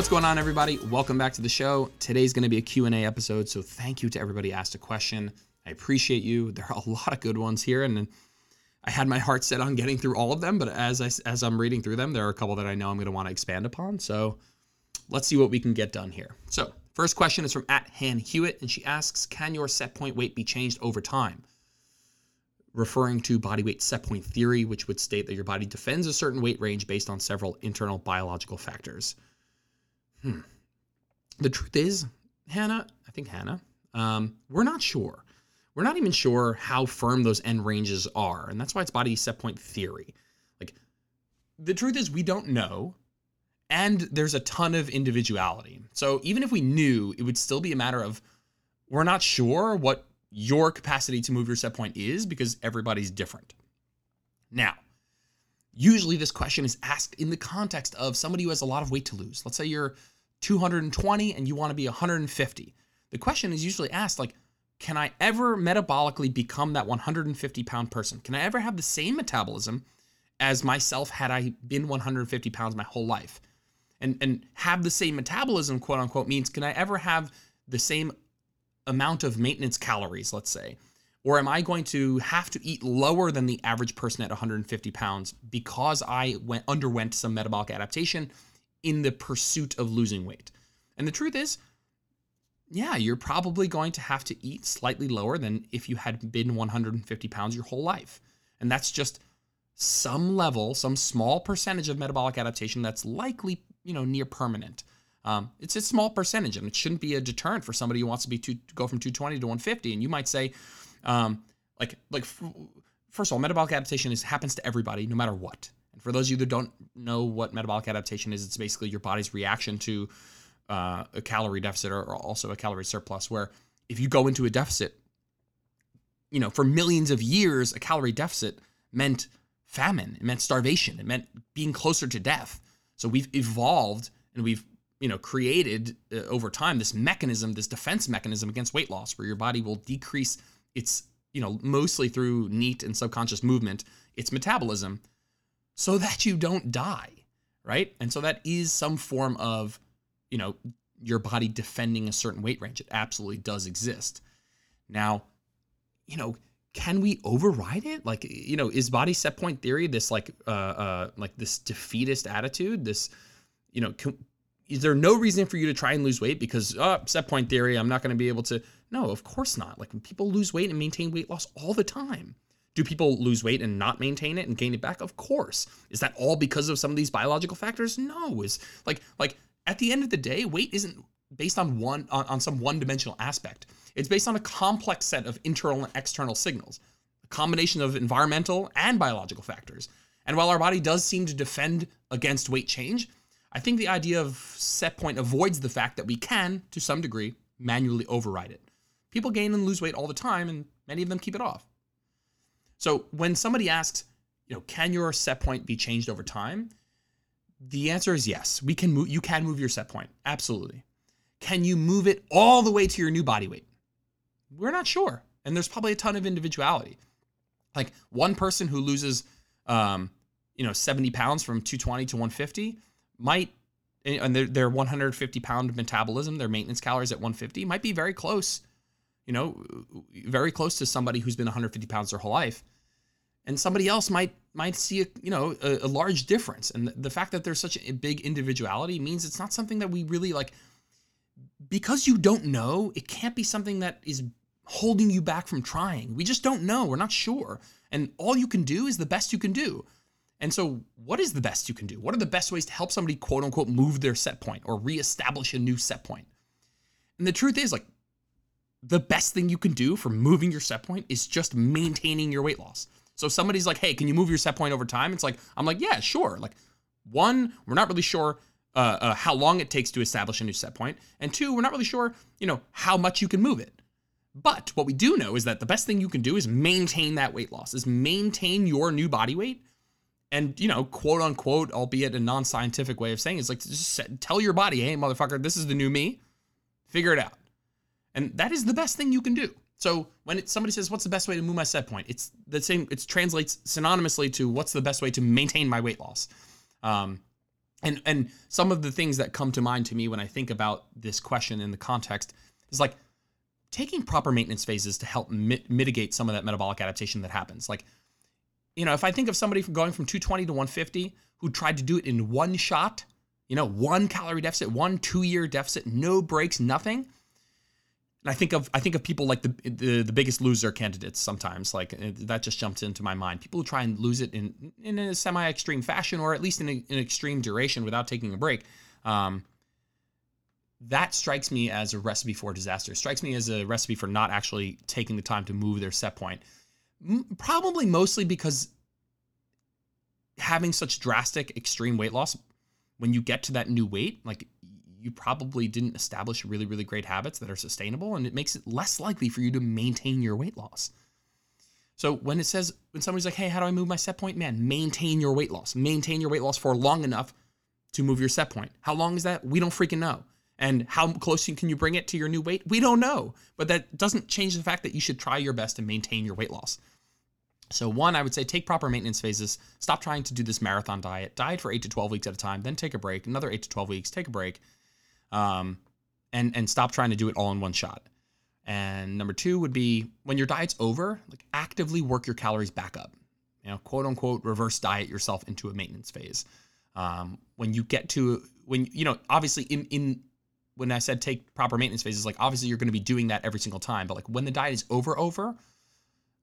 What's going on, everybody? Welcome back to the show. Today's going to be a Q&A episode, so thank you to everybody asked a question. I appreciate you. There are a lot of good ones here, and I had my heart set on getting through all of them, but as I as I'm reading through them, there are a couple that I know I'm going to want to expand upon. So let's see what we can get done here. So first question is from at Han Hewitt, and she asks, "Can your set point weight be changed over time?" Referring to body weight set point theory, which would state that your body defends a certain weight range based on several internal biological factors. Hmm. The truth is, Hannah, I think Hannah, um, we're not sure we're not even sure how firm those end ranges are. And that's why it's body set point theory. Like, the truth is, we don't know. And there's a ton of individuality. So even if we knew, it would still be a matter of we're not sure what your capacity to move your set point is because everybody's different. Now, usually this question is asked in the context of somebody who has a lot of weight to lose. Let's say you're 220 and you want to be 150. The question is usually asked like, can I ever metabolically become that 150 pound person? Can I ever have the same metabolism as myself had I been 150 pounds my whole life? And, and have the same metabolism, quote unquote, means can I ever have the same amount of maintenance calories, let's say? Or am I going to have to eat lower than the average person at 150 pounds because I went underwent some metabolic adaptation in the pursuit of losing weight? And the truth is, yeah, you're probably going to have to eat slightly lower than if you had been 150 pounds your whole life. And that's just some level, some small percentage of metabolic adaptation that's likely, you know, near permanent. Um, it's a small percentage, and it shouldn't be a deterrent for somebody who wants to be two, go from 220 to 150. And you might say, um, like, like first of all, metabolic adaptation is happens to everybody, no matter what. For those of you that don't know what metabolic adaptation is, it's basically your body's reaction to uh, a calorie deficit or, or also a calorie surplus, where if you go into a deficit, you know, for millions of years, a calorie deficit meant famine, it meant starvation, it meant being closer to death. So we've evolved and we've, you know, created uh, over time this mechanism, this defense mechanism against weight loss, where your body will decrease its, you know, mostly through NEAT and subconscious movement, its metabolism, so that you don't die, right? And so that is some form of you know, your body defending a certain weight range. It absolutely does exist. Now, you know, can we override it? Like, you know, is body set point theory this like uh uh like this defeatist attitude? This, you know, can, is there no reason for you to try and lose weight because oh, set point theory, I'm not going to be able to? No, of course not. Like people lose weight and maintain weight loss all the time. Do people lose weight and not maintain it and gain it back? Of course. Is that all because of some of these biological factors? No. Is like like at the end of the day, weight isn't based on one on, on some one-dimensional aspect. It's based on a complex set of internal and external signals, a combination of environmental and biological factors. And while our body does seem to defend against weight change, I think the idea of set point avoids the fact that we can, to some degree, manually override it. People gain and lose weight all the time, and many of them keep it off. So when somebody asks, you know, can your set point be changed over time? The answer is yes. We can move you can move your set point. Absolutely. Can you move it all the way to your new body weight? We're not sure. And there's probably a ton of individuality. Like one person who loses um, you know, 70 pounds from 220 to 150 might and their, their 150 pound metabolism, their maintenance calories at 150 might be very close, you know, very close to somebody who's been 150 pounds their whole life. And somebody else might might see a you know a, a large difference. And the, the, fact that there's such a big individuality means it's not something that we really like because you don't know it can't be something that is holding you back from trying. We just don't know. We're not sure. And all you can do is the best you can do. And so what is the best you can do? What are the best ways to help somebody quote unquote move their set point or reestablish a new set point? point? And the truth is like the best thing you can do for moving your set point is just maintaining your weight loss so somebody's like, hey, can you move your set point over time? It's like, I'm like, yeah, sure. Like, one, we're not really sure uh, uh, how long it takes to establish a new set. And two, we're not really sure, you know, how much you can move it. But what we do know is that the best thing you can do is maintain that weight loss, is maintain your new body weight. And, you know, quote unquote, albeit a non scientific way of saying it, is like just set, tell your body, hey, motherfucker, this is the new me. Figure it out. And that is the best thing you can do. So when it, somebody says, "What's the best way to move my set point?" It's the same. It translates synonymously to "What's the best way to maintain my weight loss?" Um, And and some of the things that come to mind to me when I think about this question in the context is like taking proper maintenance phases to help mit- mitigate some of that metabolic adaptation that happens. Like, you know, if I think of somebody from going from 220 to 150 who tried to do it in one shot, you know, one calorie deficit, one two year deficit, no breaks, nothing. And I think of I think of people like the, the the biggest loser candidates sometimes like uh, that just jumps into my mind. People who try and lose it in in a semi extreme fashion or at least in an extreme duration without taking a break. Um, that strikes me as a recipe for disaster. Strikes me as a recipe for not actually taking the time to move their set point. Probably mostly because having such drastic extreme weight loss when you get to that new weight, like you probably didn't establish really, really great habits that are sustainable, and it makes it less likely for you to maintain your weight loss. So when it says, when somebody's like, hey, how do I move my set point? Man, maintain your weight loss. Maintain your weight loss for long enough to move your set point. How long is that? We don't freaking know. And how close can you bring it to your new weight? We don't know. But that doesn't change the fact that you should try your best to maintain your weight loss. So, one, I would say take proper maintenance phases. Stop trying to do this marathon diet. Diet for eight to 12 weeks at a time, then take a break. Another eight to 12 weeks, take a break um, and and stop trying to do it all in one shot. And number two would be when your diet's over, like actively work your calories back up. You know, quote unquote, reverse diet yourself into a maintenance phase. Um, when you get to when you know, obviously in in when I said take proper maintenance phases, like obviously you're going to be doing that every single time. But like when the diet is over, over,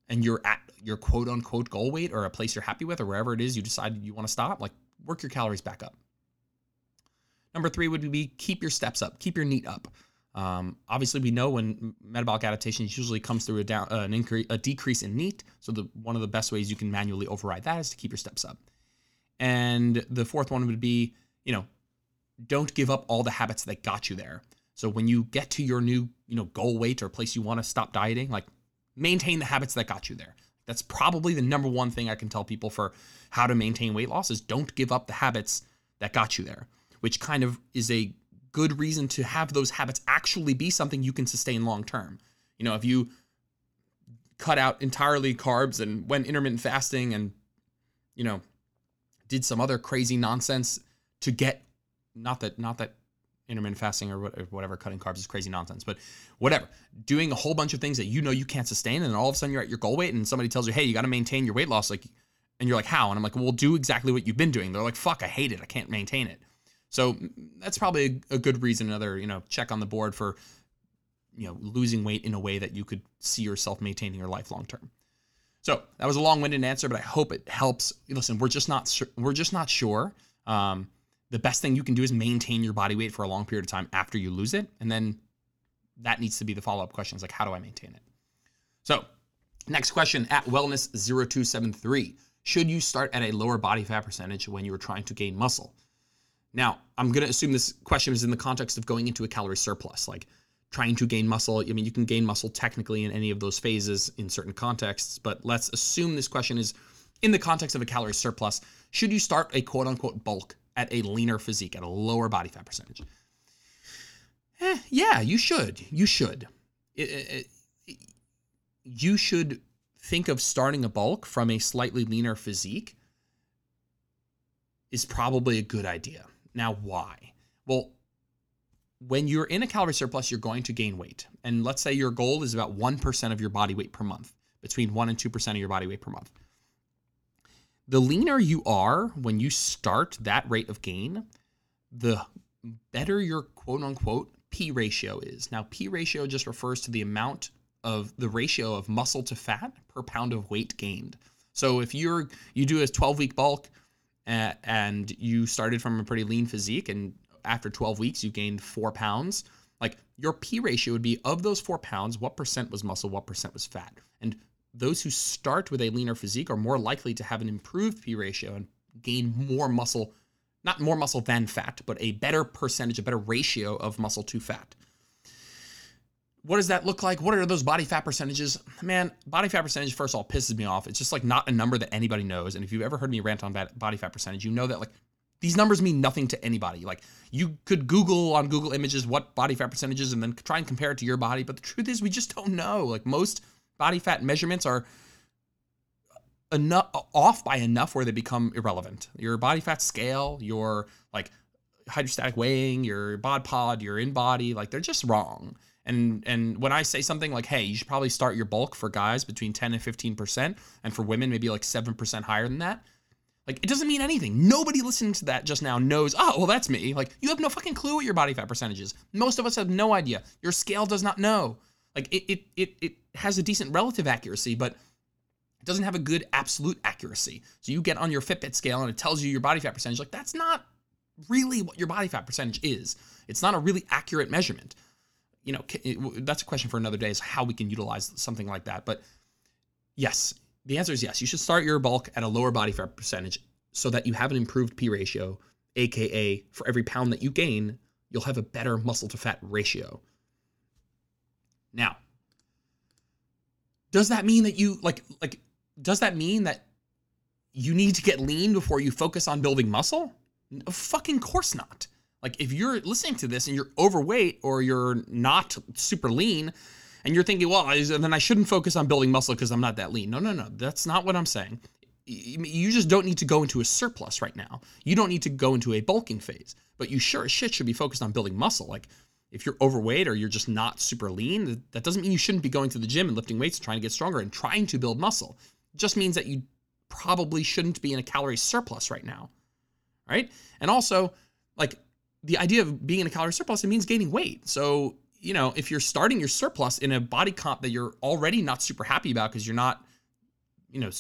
and you're at your quote unquote goal weight or a place you're happy with or wherever it is you decide you want to stop, like work your calories back up. Number three would be keep your steps up, keep your NEAT up. Um, obviously, we know when metabolic adaptation usually comes through a down, uh, an increase, a decrease in NEAT. So the one of the best ways you can manually override that is to keep your steps up. And the fourth one would be, you know, don't give up all the habits that got you there. So when you get to your new, you know, goal weight or place you want to stop dieting, like maintain the habits that got you there. That's probably the number one thing I can tell people for how to maintain weight loss is don't give up the habits that got you there which kind of is a good reason to have those habits actually be something you can sustain long term. You know, if you cut out entirely carbs and went intermittent fasting and, you know, did some other crazy nonsense to get not that not that intermittent fasting or whatever cutting carbs is crazy nonsense but whatever doing a whole bunch of things that you know you can't sustain and all of a sudden you're at your goal weight and somebody tells you hey you got to maintain your weight loss like and you're like how? And i'm like well do exactly what you've been doing. They're like fuck i hate it. I can't maintain it so that's probably a, good reason, another, you know, check on the board for, you know, losing weight in a way that you could see yourself maintaining your life long term. So that was a long-winded answer, but I hope it helps. Listen, we're just not we're just not sure. Um, the best thing you can do is maintain your body weight for a long period of time after you lose it, and then that needs to be the follow-up questions like how do I maintain it? So next question at wellness0273. Should you start at a lower body fat percentage when you are trying to gain muscle? Now, I'm going to assume this question is in the context of going into a calorie surplus, like trying to gain muscle. I mean, you can gain muscle technically in any of those phases in certain contexts, but let's assume this question is in the context of a calorie surplus. Should you start a quote unquote bulk at a leaner physique, at a lower body fat percentage? Eh, yeah, you should. You should. It, it, it, you should think of starting a bulk from a slightly leaner physique is probably a good idea. Now, why? Well, when you're in a calorie surplus, you're going to gain weight. And let's say your goal is about 1% of your body weight per month, between 1 and 2% of your body weight per month. The leaner you are when you start that rate of gain, the better your quote unquote P ratio is. Now, P ratio just refers to the amount of the ratio of muscle to fat per pound of weight gained. So if you're you do a 12 week bulk, and you started from a pretty lean physique and after 12 weeks you gained four pounds. Like your p ratio would be of those four pounds what percent was muscle what percent was fat? And those who start with a leaner physique are more likely to have an improved p ratio and gain more muscle not more muscle than fat but a better percentage a better ratio of muscle to fat what does that look like? What are those body fat percentages? Man, body fat percentage, first of all, pisses me off. It's just like not a number that anybody knows. And if you've ever heard me rant on body fat percentage, you know that like these numbers mean nothing to anybody. Like you could Google on Google Images what body fat percentage is and then try and compare it to your body. But the truth is, we just don't know. Like most body fat measurements are enough off by enough where they become irrelevant. Your body fat scale, your like hydrostatic weighing, your bod pod, your in body, like they're just wrong. And and when I say something like, hey, you should probably start your bulk for guys between 10 and 15%, and for women maybe like 7% higher than that, like it doesn't mean anything. Nobody listening to that just now knows, oh, well, that's me. Like you have no fucking clue what your body fat percentage is. Most of us have no idea. Your scale does not know. Like it it it, it has a decent relative accuracy, but it doesn't have a good absolute accuracy. So you get on your Fitbit scale and it tells you your body fat percentage. Like that's not really what your body fat percentage is. It's not a really accurate measurement. You know, that's a question for another day is how we can utilize something like that. But yes, the answer is yes. You should start your bulk at a lower body fat percentage so that you have an improved P ratio, aka for every pound that you gain, you'll have a better muscle to fat ratio. Now, does that mean that you like like does that mean that you need to get lean before you focus on building muscle? fucking course not. Like if you're listening to this and you're overweight or you're not super lean and you're thinking, well, then I shouldn't focus on building muscle because I'm not that lean. No, no, no. That's not what I'm saying. You just don't need to go into a surplus right now. You don't need to go into a bulking phase, but you sure as shit should be focused on building muscle. Like if you're overweight or you're just not super lean, that doesn't mean you shouldn't be going to the gym and lifting weights and trying to get stronger and trying to build muscle. It just means that you probably shouldn't be in a calorie surplus right now. Right? And also, like the idea of being in a calorie surplus, it means gaining weight. So you know, if you're starting your surplus in a body comp that you're already not super happy about because you're not, you know,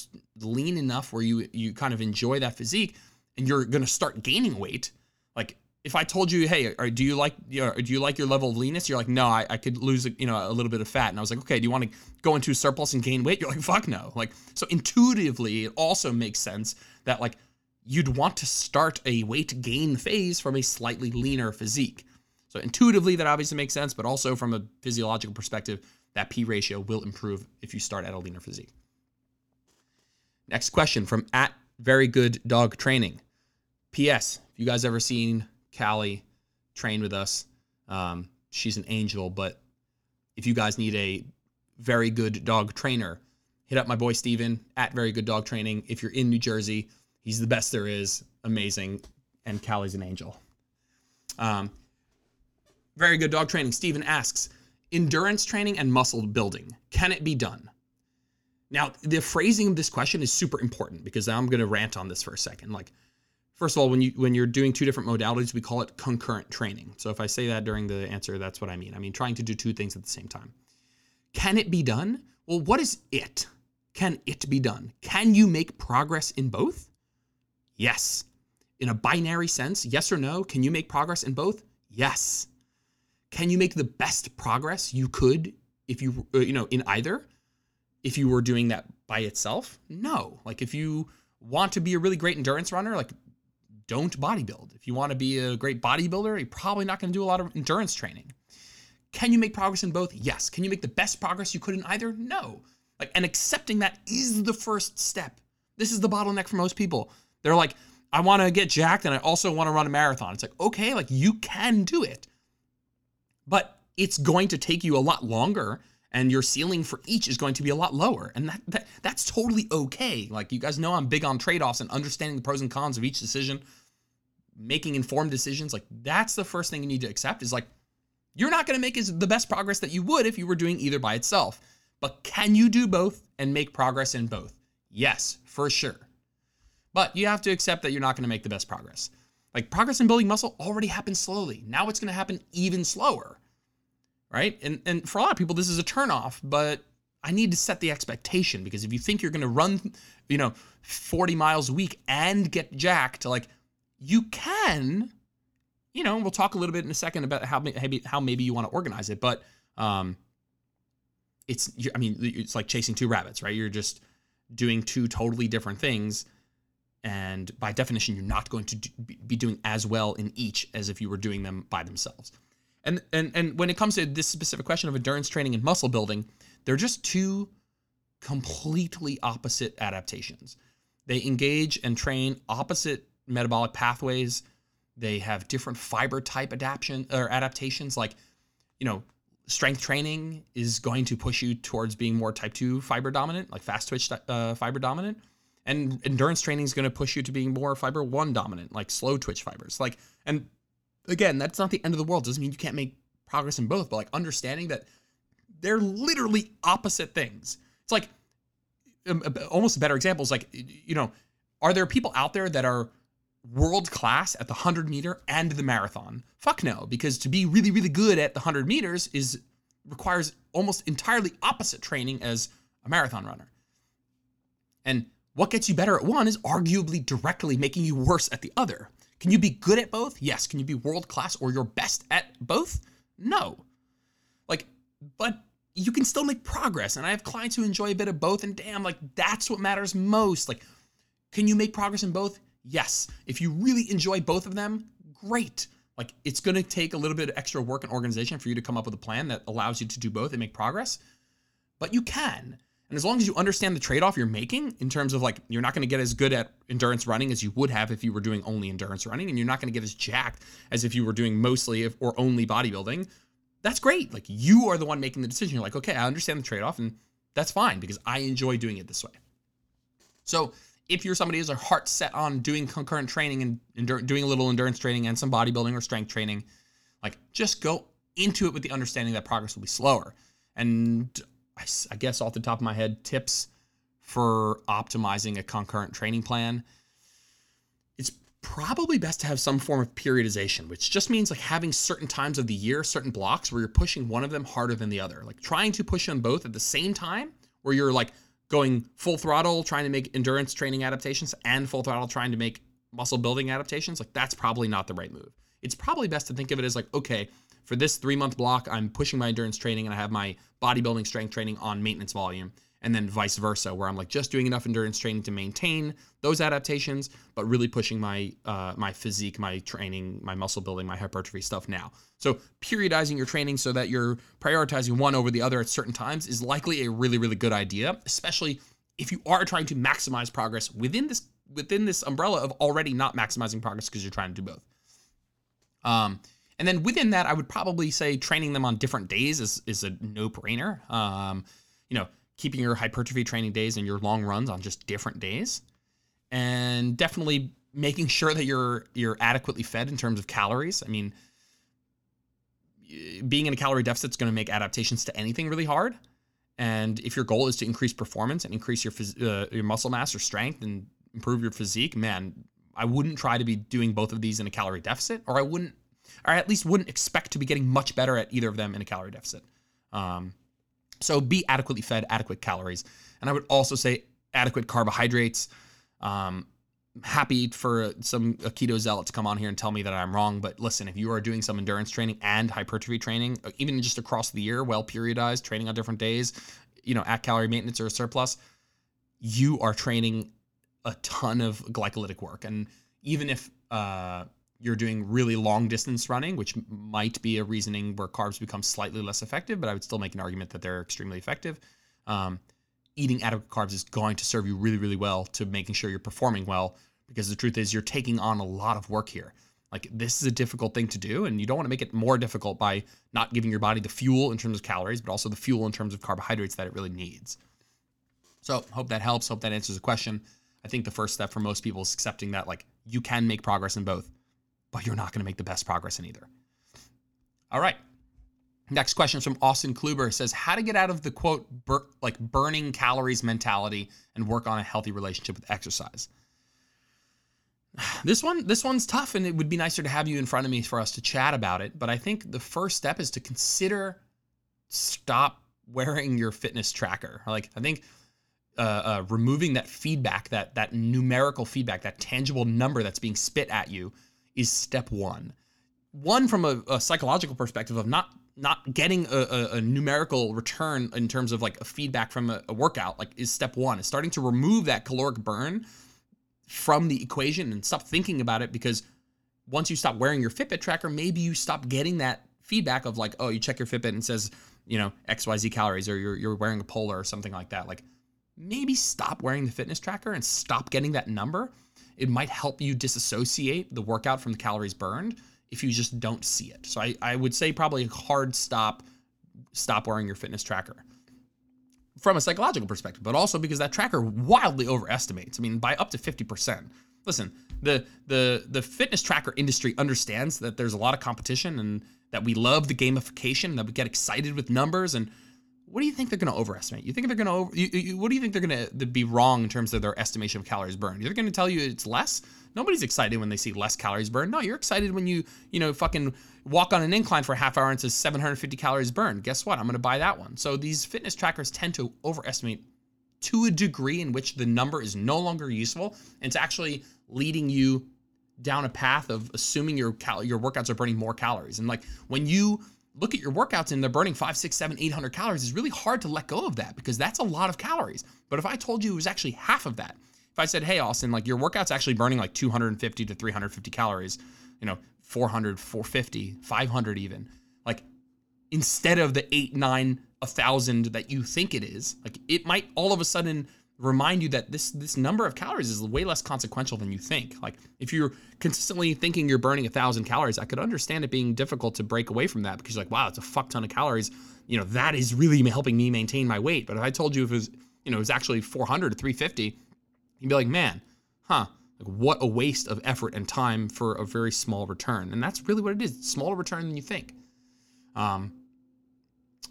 lean enough where you you kind of enjoy that physique, and you're going to start gaining weight, like if I told you, hey, do you like you know, do you like your level of leanness? You're like, no, I, I could lose you know a little bit of fat, and I was like, okay, do you want to go into surplus and gain weight? You're like, fuck no. Like so intuitively, it also makes sense that like you'd want to start a weight gain phase from a slightly leaner physique. So intuitively, that obviously makes sense, but also from a physiological perspective, that P ratio will improve if you start at a leaner physique. Next question from at very good dog training. P.S. If you guys ever seen Callie train with us, um, she's an angel. But if you guys need a very good dog trainer, hit up my boy Steven at very good dog training. If you're in New Jersey, he's the best there is. Amazing. And Callie's an angel. Um, very good dog training. Steven asks endurance training and muscle building. Can it be done? Now, the phrasing of this question is super important because I'm going to rant on this for a second. Like, first of all, when you when you're doing two different modalities, we call it concurrent training. So if I say that during the answer, that's what I mean. I mean trying to do two things at the same time. Can it be done? Well, what is it? Can it be done? Can you make progress in both? Yes. In a binary sense, yes or no, can you make progress in both? Yes. Can you make the best progress you could if you uh, you know in either? If you were doing that by itself? No. Like if you want to be a really great endurance runner, like don't bodybuild. If you want to be a great bodybuilder, you're probably not going to do a lot of endurance training. Can you make progress in both? Yes. Can you make the best progress you could in either? No. Like and accepting that is the first step. This is the bottleneck for most people. They're like, I want to get jacked and I also want to run a marathon. It's like, okay, like you can do it but it's going to take you a lot longer and your ceiling for each is going to be a lot lower. And that, that that's totally okay. Like you guys know i'm big on trade-offs and understanding the pros and cons of each decision making informed decisions. Like that's the first thing you need to accept is like you're not going to make the best progress that you would if you were doing either by itself but can you do both and make progress in both? Yes for sure but you have to accept that you're not going to make the best progress like progress in building muscle already happens slowly. Now it's going to happen even slower. Right? And and for a lot of people this is a turnoff, but I need to set the expectation because if you think you're going to run, you know, 40 miles a week and get jacked, like you can, you know, we'll talk a little bit in a second about how maybe how maybe you want to organize it, but um it's I mean, it's like chasing two rabbits, right? You're just doing two totally different things and by definition you're not going to do, be doing as well in each as if you were doing them by themselves. And and and when it comes to this specific question of endurance training and muscle building they're just two completely opposite adaptations. They engage and train opposite metabolic pathways. They have different fiber type adaptation or adaptations like you know strength training is going to push you towards being more type 2 fiber dominant like fast twitch uh, fiber dominant And endurance training is going to push you to being more fiber one dominant, like slow twitch fibers. Like, and again, that's not the end of the world. Doesn't mean you can't make progress in both, but like understanding that they're literally opposite things. It's like um, almost a better example is like, you know, are there people out there that are world class at the 100 meter and the marathon? Fuck no, because to be really, really good at the 100 meters is requires almost entirely opposite training as a marathon runner. And what gets you better at one is arguably directly making you worse at the other. Can you be good at both? Yes. Can you be world class or your best at both? No. Like, but you can still make progress. And I have clients who enjoy a bit of both, and damn, like that's what matters most. Like, can you make progress in both? Yes. If you really enjoy both of them, great. Like, it's gonna take a little bit of extra work and organization for you to come up with a plan that allows you to do both and make progress, but you can. And as long as you understand the trade off you're making in terms of like, you're not going to get as good at endurance running as you would have if you were doing only endurance running, and you're not going to get as jacked as if you were doing mostly or only bodybuilding, that's great. Like, you are the one making the decision. You're like, okay, I understand the trade off, and that's fine because I enjoy doing it this way. So, if you're somebody who's a heart set on doing concurrent training and endur- doing a little endurance training and some bodybuilding or strength training, like, just go into it with the understanding that progress will be slower. And I, I guess off the top of my head, tips for optimizing a concurrent training plan. It's probably best to have some form of periodization, which just means like having certain times of the year, certain blocks where you're pushing one of them harder than the other. Like trying to push them both at the same time, where you're like going full throttle trying to make endurance training adaptations and full throttle trying to make muscle building adaptations. Like that's probably not the right move. It's probably best to think of it as like, okay, for this three month block, I'm pushing my endurance training and I have my bodybuilding strength training on maintenance volume. And then vice versa, where I'm like just doing enough endurance training to maintain those adaptations, but really pushing my uh, my physique, my training, my muscle building, my hypertrophy stuff now. So periodizing your training so that you're prioritizing one over the other at certain times is likely a really really good idea, especially if you are trying to maximize progress within this within this umbrella of already not maximizing progress because you're trying to do both. Um, and then within that, I would probably say training them on different days is, is a no brainer. Um, you know, keeping your hypertrophy training days and your long runs on just different days. And definitely making sure that you're you're adequately fed in terms of calories. I mean, being in a calorie deficit is going to make adaptations to anything really hard. And if your goal is to increase performance and increase your uh, your muscle mass or strength and improve your physique, man, I wouldn't try to be doing both of these in a calorie deficit, or I wouldn't or at least wouldn't expect to be getting much better at either of them in a calorie deficit. Um, so be adequately fed, adequate calories. And I would also say adequate carbohydrates. Um, happy for some a keto zealot to come on here and tell me that I'm wrong. But listen, if you are doing some endurance training and hypertrophy training, even just across the year, well periodized, training on different days, you know, at calorie maintenance or a surplus, you are training a ton of glycolytic work. And even if uh, you're doing really long distance running, which might be a reasoning where carbs become slightly less effective, but I would still make an argument that they're extremely effective. Um, eating adequate carbs is going to serve you really, really well to making sure you're performing well because the truth is you're taking on a lot of work here. Like this is a difficult thing to do, and you don't want to make it more difficult by not giving your body the fuel in terms of calories, but also the fuel in terms of carbohydrates that it really needs. So, hope that helps. Hope that answers the question. I think the first step for most people is accepting that like you can make progress in both but you're not going to make the best progress in either. All right. Next question is from Austin Kluber says, "How to get out of the quote bur- like burning calories mentality and work on a healthy relationship with exercise." This one, this one's tough, and it would be nicer to have you in front of me for us to chat about it. But I think the first step is to consider stop wearing your fitness tracker. Like I think uh, uh, removing that feedback, that that numerical feedback, that tangible number that's being spit at you is step one. One from a, a psychological perspective of not not getting a, a, a, numerical return in terms of like a feedback from a, a workout like is step one. Is starting to remove that caloric burn from the equation and stop thinking about it because once you stop wearing your Fitbit tracker, maybe you stop getting that feedback of like, oh, you check your Fitbit and says, you know, XYZ calories, or you're, you're wearing a polar or something like that. Like maybe stop wearing the fitness tracker and stop getting that number it might help you disassociate the workout from the calories burned if you just don't see it. So I, I would say probably a hard stop, stop wearing your fitness tracker. from a psychological perspective, but also because that tracker wildly overestimates. I mean, by up to 50%. Listen, the the the fitness tracker industry understands that there's a lot of competition and that we love the gamification, that we get excited with numbers and what do you think they're going to overestimate? You think they're going to over? You, you, what do you think they're going to uh, be wrong in terms of their estimation of calories burned? They're going to tell you it's less. Nobody's excited when they see less calories burned. No, you're excited when you you know fucking walk on an incline for a half hour and says 750 calories burned. Guess what? I'm going to buy that one. So these fitness trackers tend to overestimate to a degree in which the number is no longer useful and it's actually leading you down a path of assuming your cal- your workouts are burning more calories. And like when you look at your workouts and they're burning five, six, seven, eight hundred calories, it's really hard to let go of that because that's a lot of calories. But if I told you it was actually half of that, if I said, hey, Austin, like your workout's actually burning like 250 to 350 calories, you know, 400, 450, 500 even, like instead of the eight, nine, a thousand that you think it is, like it might all of a sudden remind you that this this number of calories is way less consequential than you think. Like if you're consistently thinking you're burning a thousand calories, I could understand it being difficult to break away from that because you're like, wow, it's a fuck ton of calories. You know, that is really helping me maintain my weight. But if I told you if it was, you know, it was actually 400 to 350, you'd be like, man, huh, like what a waste of effort and time for a very small return. And that's really what it is, smaller return than you think. Um,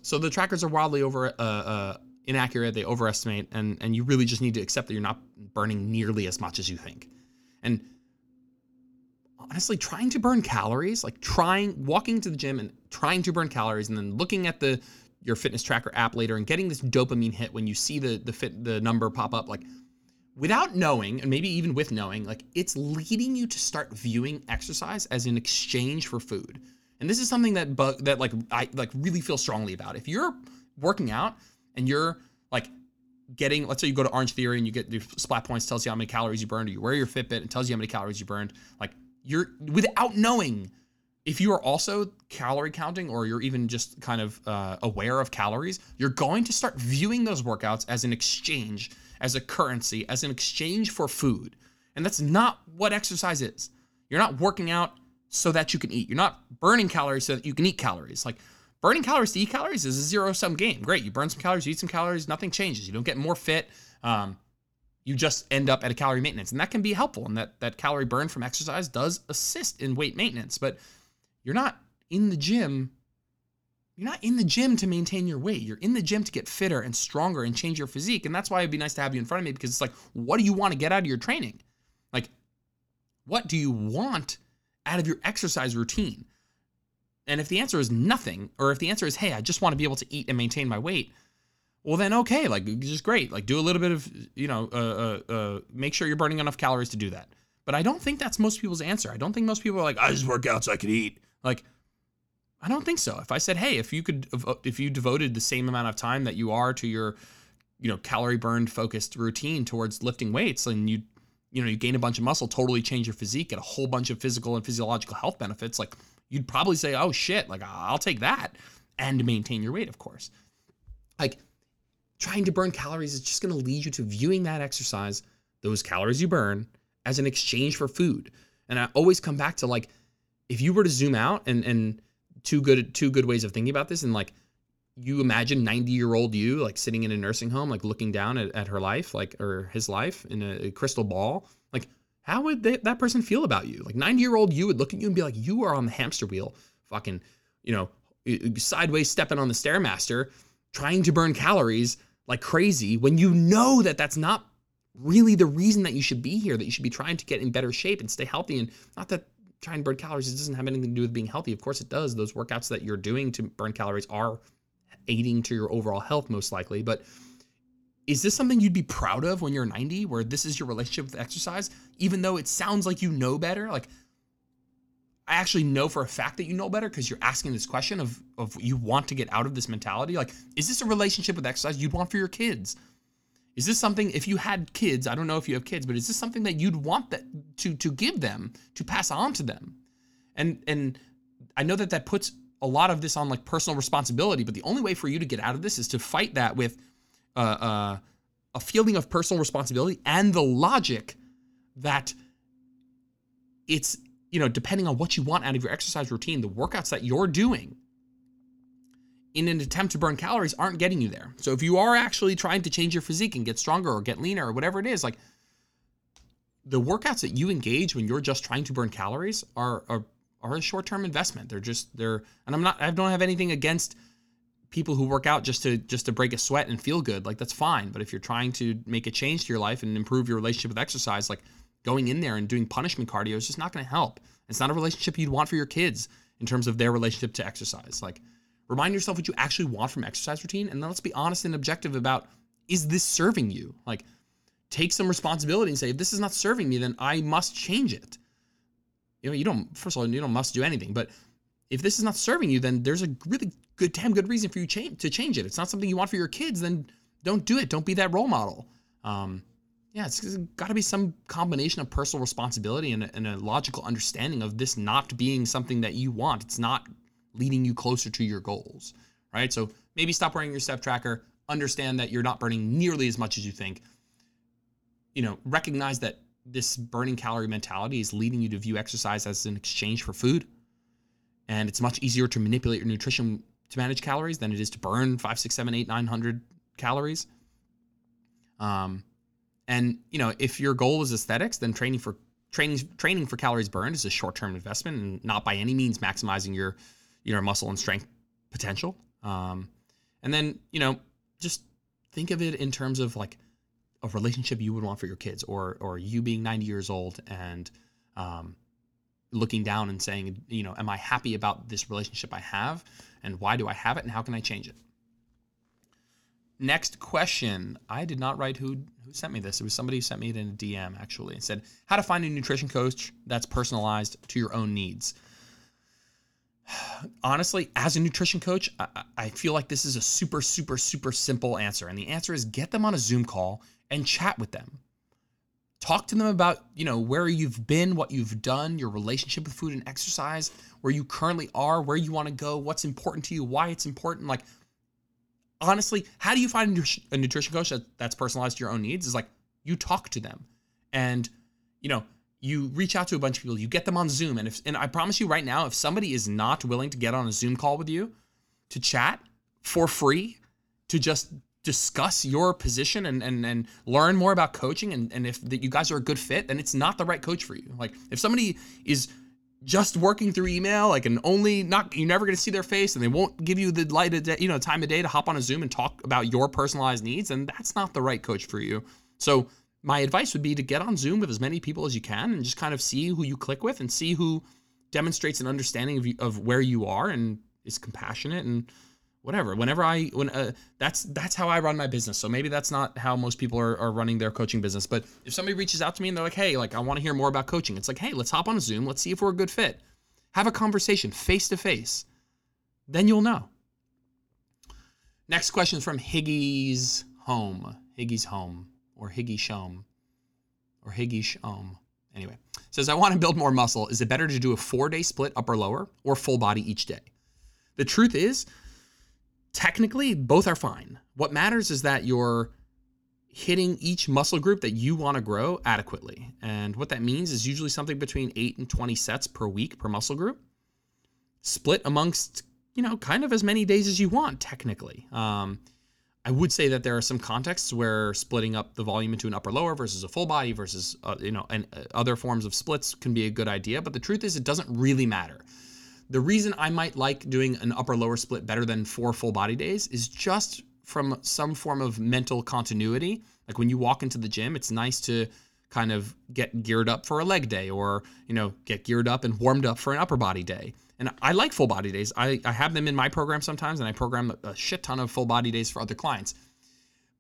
so the trackers are wildly over uh, uh, inaccurate, they overestimate, and and you really just need to accept that you're not burning nearly as much as you think. And honestly, trying to burn calories, like trying walking to the gym and trying to burn calories, and then looking at the your fitness tracker app later and getting this dopamine hit when you see the the fit the number pop up, like without knowing, and maybe even with knowing, like it's leading you to start viewing exercise as an exchange for food. And this is something that that like I like really feel strongly about. If you're working out and you're like getting, let's say you go to Orange Theory and you get your splat points tells you how many calories you burned, or you wear your Fitbit and tells you how many calories you burned. Like you're without knowing if you are also calorie counting or you're even just kind of uh, aware of calories, you're going to start viewing those workouts as an exchange, as a currency, as an exchange for food. And that's not what exercise is. You're not working out so that you can eat. You're not burning calories so that you can eat calories. Like burning calories to eat calories is a zero sum game. Great, you burn some calories, you eat some calories, nothing changes. You don't get more fit. Um, you just end up at a calorie maintenance, and that can be helpful. And that that calorie burn from exercise does assist in weight maintenance. But you're not in the gym. You're not in the gym to maintain your weight. You're in the gym to get fitter and stronger and change your physique. And that's why it'd be nice to have you in front of me because it's like, what do you want to get out of your training? Like, what do you want out of your exercise routine? And if the answer is nothing, or if the answer is, hey, I just want to be able to eat and maintain my weight, well, then okay, like just great. Like do a little bit of, you know, uh, uh, uh, make sure you're burning enough calories to do that. But I don't think that's most people's answer. I don't think most people are like, I just work out so I can eat. Like, I don't think so. If I said, hey, if you could, if you devoted the same amount of time that you are to your, you know, calorie burned focused routine towards lifting weights, and you, you know, you gain a bunch of muscle, totally change your physique, get a whole bunch of physical and physiological health benefits, like you'd probably say, oh shit, like I'll take that and maintain your weight, of course. Like trying to burn calories is just going to lead you to viewing that exercise, those calories you burn, as an exchange for food. And I always come back to like, if you were to zoom out and and two good two good ways of thinking about this, and like you imagine 90 year old you like sitting in a nursing home, like looking down at, at her life, like or his life in a, a crystal ball, like how would they, that person feel about you? Like 90 year old you would look at you and be like, you are on the hamster wheel, fucking, you know, sideways stepping on the Stairmaster, trying to burn calories like crazy when you know that that's not really the reason that you should be here, that you should be trying to get in better shape and stay healthy. And not that trying to burn calories doesn't have anything to do with being healthy. Of course it does. Those workouts that you're doing to burn calories are aiding to your overall health most likely, but is this something you'd be proud of when you're 90 where this is your relationship with exercise even though it sounds like you know better? Like i actually know for a fact that you know better because you're asking this question of of you want to get out of this mentality. Like is this a relationship with exercise you'd want for your kids? Is this something if you had kids i don't know if you have kids but is this something that you'd want that to to give them to pass on to them? And and i know that that puts a lot of this on like personal responsibility but the only way for you to get out of this is to fight that with uh, uh, a feeling of personal responsibility and the logic that it's you know depending on what you want out of your exercise routine the workouts that you're doing in an attempt to burn calories aren't getting you there. So if you are actually trying to change your physique and get stronger or get leaner or whatever it is, like the workouts that you engage when you're just trying to burn calories are are, are a short-term investment. They're just they're and I'm not I don't have anything against people who work out just to just to break a sweat and feel good. Like that's fine, but if you're trying to make a change to your life and improve your relationship with exercise, like going in there and doing punishment cardio is just not going to help. It's not a relationship you'd want for your kids in terms of their relationship to exercise. Like remind yourself what you actually want from exercise routine and then let's be honest and objective about is this serving you? Like take some responsibility and say, if this is not serving me, then I must change it. You know, you don't, first of all, you don't must do anything, but if this is not serving you, then there's a really good, damn good reason for you to change it. It's not something you want for your kids, then don't do it. Don't be that role model. Um, yeah, it's, it's got to be some combination of personal responsibility and a, and a logical understanding of this not being something that you want. It's not leading you closer to your goals, right? So maybe stop wearing your step tracker. Understand that you're not burning nearly as much as you think you know, recognize that this burning calorie mentality is leading you to view exercise as an exchange for food. And it's much easier to manipulate your nutrition to manage calories than it is to burn five, six, seven, eight, nine hundred calories. Um, and you know, if your goal is aesthetics, then training for training training for calories burned is a short-term investment and not by any means maximizing your your muscle and strength potential. Um, and then you know, just think of it in terms of like a relationship you would want for your kids, or or you being 90 years old and um, looking down and saying, you know, am I happy about this relationship I have, and why do I have it, and how can I change it? Next question. I did not write who who sent me this. It was somebody who sent me it in a DM actually and said how to find a nutrition coach that's personalized to your own needs. Honestly, as a nutrition coach, I, I feel like this is a super, super, super simple answer. And the answer is get them on a Zoom call and chat with them. Talk to them about, you know, where you've been, what you've done, your relationship with food and exercise, where you currently are, where you want to go, what's important to you, why it's important. Like, honestly, how do you find a nutrition coach that, that's personalized to your own needs? Is like you talk to them and, you know, you reach out to a bunch of people, you get them on Zoom. And if, and I promise you right now, if somebody is not willing to get on a Zoom call with you to chat for free, to just discuss your position and and, and learn more about coaching and, and if that you guys are a good fit, then it's not the right coach for you. Like if somebody is just working through email, like and only not you're never gonna see their face and they won't give you the light of day, you know, time of day to hop on a Zoom and talk about your personalized needs, and that's not the right coach for you. So my advice would be to get on Zoom with as many people as you can and just kind of see who you click with and see who demonstrates an understanding of, you, of where you are and is compassionate and whatever whenever i when uh, that's that's how i run my business. So maybe that's not how most people are, are running their coaching business but if somebody reaches out to me and they're like hey like i want to hear more about coaching it's like hey let's hop on a zoom. Let's see if we're a good fit. Have a conversation face to face then you'll know. Next question is from higgy's home higgy's home or higgy shome or higgy shome anyway. Says i want to build more muscle. Is it better to do a four day split upper lower or full body each day? The truth is technically both are fine. What matters is that you're hitting each muscle group that you want to grow adequately. And what that means is usually something between 8 and 20 sets per week per muscle group, split amongst, you know, kind of as many days as you want technically. Um, I would say that there are some contexts where splitting up the volume into an upper lower versus a full body versus uh, you know and uh, other forms of splits can be a good idea, but the truth is it doesn't really matter. The reason I might like doing an upper lower split better than four full body days is just from some form of mental continuity. Like when you walk into the gym, it's nice to kind of get geared up for a leg day or, you know, get geared up and warmed up for an upper body day. And I like full body days. I, I have them in my program sometimes, and I program a shit ton of full body days for other clients.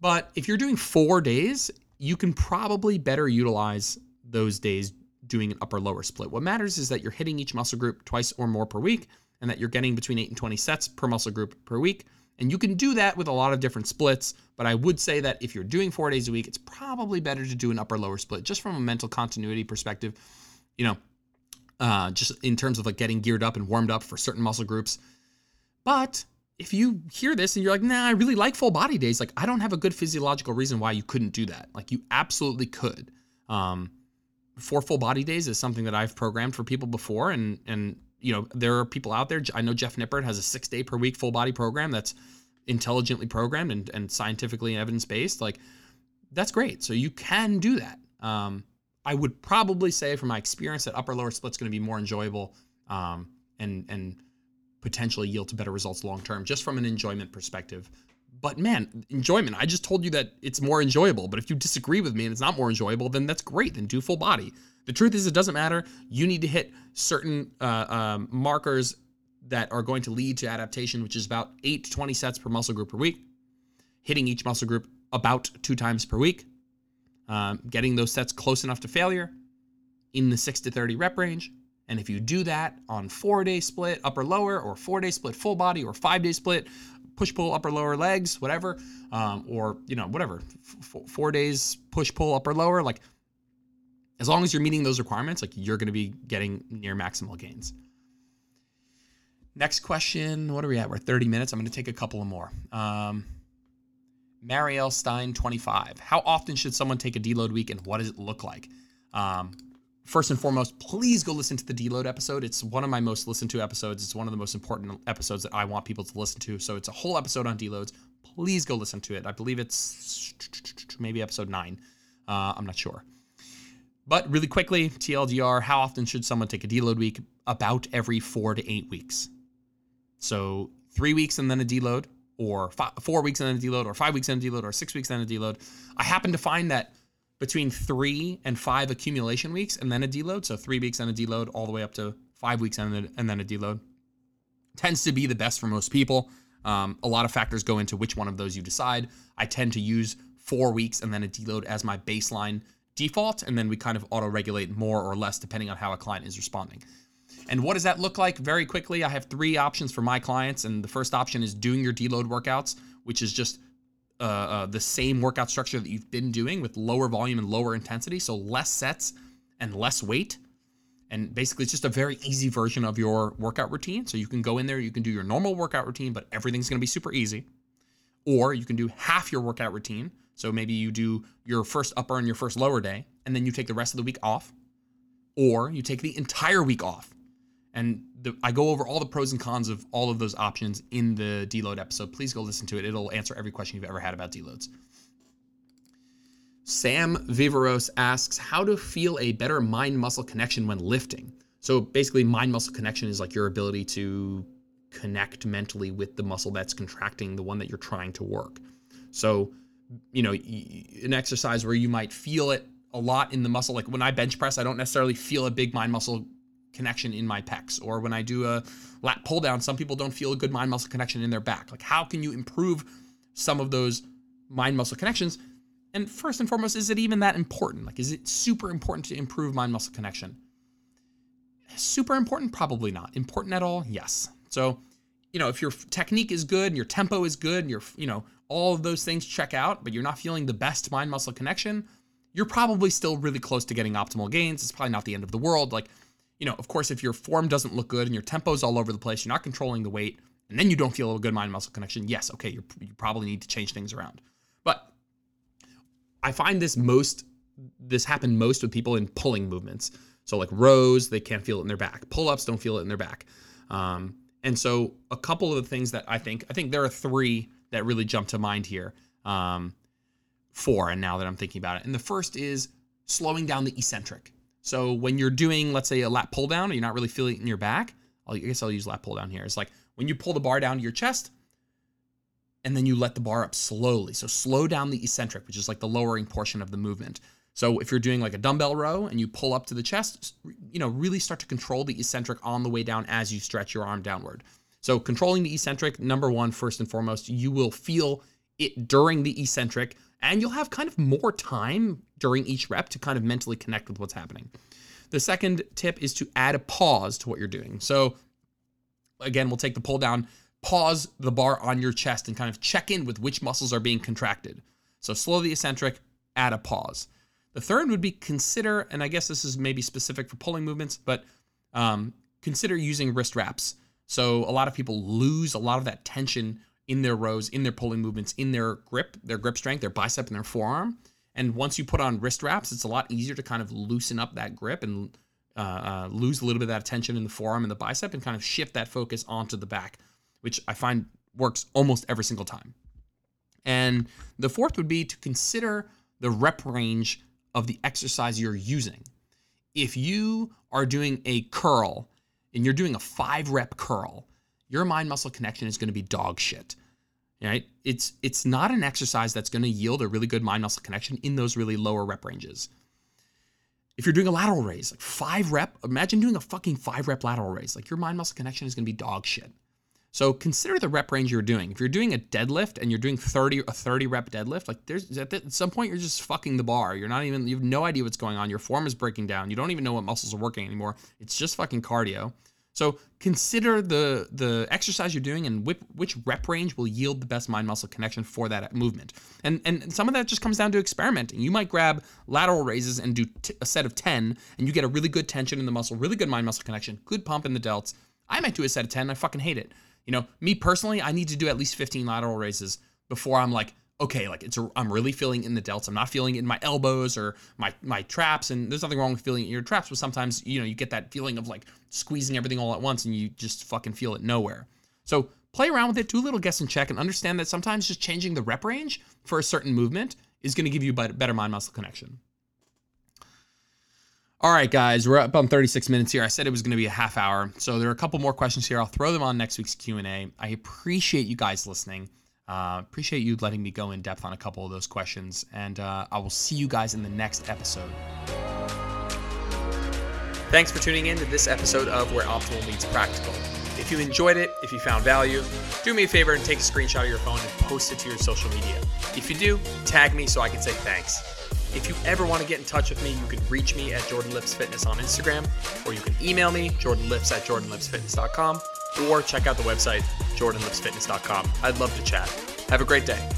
But if you're doing four days, you can probably better utilize those days doing an upper lower split. What matters is that you're hitting each muscle group twice or more per week and that you're getting between 8 and 20 sets per muscle group per week. And you can do that with a lot of different splits, but I would say that if you're doing 4 days a week, it's probably better to do an upper lower split just from a mental continuity perspective. You know, uh, just in terms of like getting geared up and warmed up for certain muscle groups. But if you hear this and you're like, nah, I really like full body days, like I don't have a good physiological reason why you couldn't do that. Like you absolutely could. Um, four full body days is something that I've programmed for people before, and and you know, there are people out there. I know Jeff Nippard has a six day per week full body program that's intelligently programmed and, and scientifically evidence based. Like, that's great. So you can do that. Um, I would probably say, from my experience, that upper lower split's going to be more enjoyable um, and and potentially yield to better results long term, just from an enjoyment perspective. But man, enjoyment. I just told you that it's more enjoyable. But if you disagree with me and it's not more enjoyable, then that's great. Then do full body. The truth is, it doesn't matter. You need to hit certain uh, um, markers that are going to lead to adaptation, which is about 8 to 20 sets per muscle group per week, hitting each muscle group about two times per week, um, getting those sets close enough to failure in the 6 to 30 rep range. And if you do that on four day split, upper lower, or four day split, full body, or five day split, push pull upper lower legs, whatever, um, or you know whatever, F- four days push pull upper lower, like as long as you're meeting those requirements, like you're going to be getting near maximal gains. Next question. What are we at? We're 30 minutes. I'm going to take a couple of more. Um, Marielle Stein, 25. How often should someone take a deload week and what does it look like? Um, first and foremost, please go listen to the deload episode. It's one of my most listened to episodes. It's one of the most important episodes that I want people to listen to. So it's a whole episode on deloads. Please go listen to it. I believe it's maybe episode nine. Uh, I'm not sure. But really quickly, TLDR, how often should someone take a deload week? About every four to eight weeks. So three weeks and then a deload, or five, four weeks and then a deload, or five weeks and a deload, or six weeks and then a deload. I happen to find that between three and five accumulation weeks and then a deload, so three weeks and a deload, all the way up to five weeks and, a, and then a deload, tends to be the best for most people. Um, a lot of factors go into which one of those you decide. I tend to use four weeks and then a deload as my baseline default, and then we kind of auto regulate more or less depending on how a client is responding. And what does that look like? Very quickly, I have three options for my clients. And the first option is doing your deload workouts, which is just uh, uh, the same workout structure that you've been doing with lower volume and lower intensity. So less sets and less weight. And basically, it's just a very easy version of your workout routine. So you can go in there, you can do your normal workout routine, but everything's going to be super easy. Or you can do half your workout routine. So maybe you do your first upper and your first lower day, and then you take the rest of the week off. Or you take the entire week off and the, I go over all the pros and cons of all of those options in the deload episode. Please go listen to it. It'll answer every question you've ever had about deloads. Sam Viveros asks how to feel a better mind muscle connection when lifting. So basically, mind muscle connection is like your ability to connect mentally with the muscle that's contracting, the one that you're trying to work. So, you know, an exercise where you might feel it a lot in the muscle, like when I bench press, I don't necessarily feel a big mind muscle connection in my pecs. Or when I do a lat pull down, some people don't feel a good mind muscle connection in their back. Like, how can you improve some of those mind muscle connections? And first and foremost, is it even that important? Like, is it super important to improve mind muscle connection? Super important? Probably not. Important at all? Yes. So, you know, if your technique is good and your tempo is good and your, you know, all of those things check out, but you're not feeling the best mind muscle connection, you're probably still really close to getting optimal gains. It's probably not the end of the world. Like, you know, of course, if your form doesn't look good and your tempo's all over the place, you're not controlling the weight, and then you don't feel a good mind muscle connection, yes, okay, you probably need to change things around. But I find this most, this happened most with people in pulling movements. So like rows, they can't feel it in their back. Pull ups don't feel it in their back. Um, and so a couple of the things that I think, I think there are three that really jump to mind here. Um, four, and now that I'm thinking about it. And the first is slowing down the eccentric. So when you're doing, let's say, a lat pull down, and you're not really feeling it in your back, I guess I'll use lat pull down here. It's like when you pull the bar down to your chest, and then you let the bar up slowly. So slow down the eccentric, which is like the lowering portion of the movement. So if you're doing like a dumbbell row and you pull up to the chest, you know, really start to control the eccentric on the way down as you stretch your arm downward. So controlling the eccentric, number one, first and foremost, you will feel it during the eccentric and you'll have kind of more time during each rep to kind of mentally connect with what's happening. The second tip is to add a pause to what you're doing. So, again, we'll take the pull down, pause the bar on your chest, and kind of check in with which muscles are being contracted. So, slow the eccentric, add a pause. The third would be consider, and I guess this is maybe specific for pulling movements, but um, consider using wrist wraps. So, a lot of people lose a lot of that tension in their rows, in their pulling movements, in their grip, their grip strength, their bicep, and their forearm. And once you put on wrist wraps, it's a lot easier to kind of loosen up that grip and uh, uh, lose a little bit of that tension in the forearm and the bicep and kind of shift that focus onto the back, which I find works almost every single time. And the fourth would be to consider the rep range of the exercise you're using. If you are doing a curl and you're doing a five rep curl, your mind muscle connection is going to be dog shit. Right? It's it's not an exercise that's going to yield a really good mind muscle connection in those really lower rep ranges. If you're doing a lateral raise, like five rep, imagine doing a fucking five rep lateral raise. Like your mind muscle connection is going to be dog shit. So consider the rep range you're doing. If you're doing a deadlift and you're doing 30 a 30 rep deadlift, like there's at some point you're just fucking the bar. You're not even you have no idea what's going on. Your form is breaking down. You don't even know what muscles are working anymore. It's just fucking cardio. So consider the the exercise you're doing and which, which rep range will yield the best mind muscle connection for that movement. And and some of that just comes down to experimenting. You might grab lateral raises and do t- a set of 10 and you get a really good tension in the muscle, really good mind muscle connection, good pump in the delts. I might do a set of 10. I fucking hate it. You know, me personally, I need to do at least 15 lateral raises before I'm like, okay, like it's a, I'm really feeling in the delts. I'm not feeling in my elbows or my my traps. And there's nothing wrong with feeling in your traps, but sometimes you know you get that feeling of like squeezing everything all at once, and you just fucking feel it nowhere. So play around with it, do a little guess and check, and understand that sometimes just changing the rep range for a certain movement is going to give you better mind muscle connection. All right, guys, we're up on 36 minutes here. I said it was going to be a half hour, so there are a couple more questions here. I'll throw them on next week's Q&A. I appreciate you guys listening. Uh, appreciate you letting me go in depth on a couple of those questions, and uh, I will see you guys in the next episode. Thanks for tuning in to this episode of Where Optimal Meets Practical. If you enjoyed it, if you found value, do me a favor and take a screenshot of your phone and post it to your social media. If you do, tag me so I can say thanks. If you ever want to get in touch with me, you can reach me at Jordan Lips Fitness on Instagram, or you can email me, jordanlips at jordanlipsfitness.com, or check out the website, jordanlipsfitness.com. I'd love to chat. Have a great day.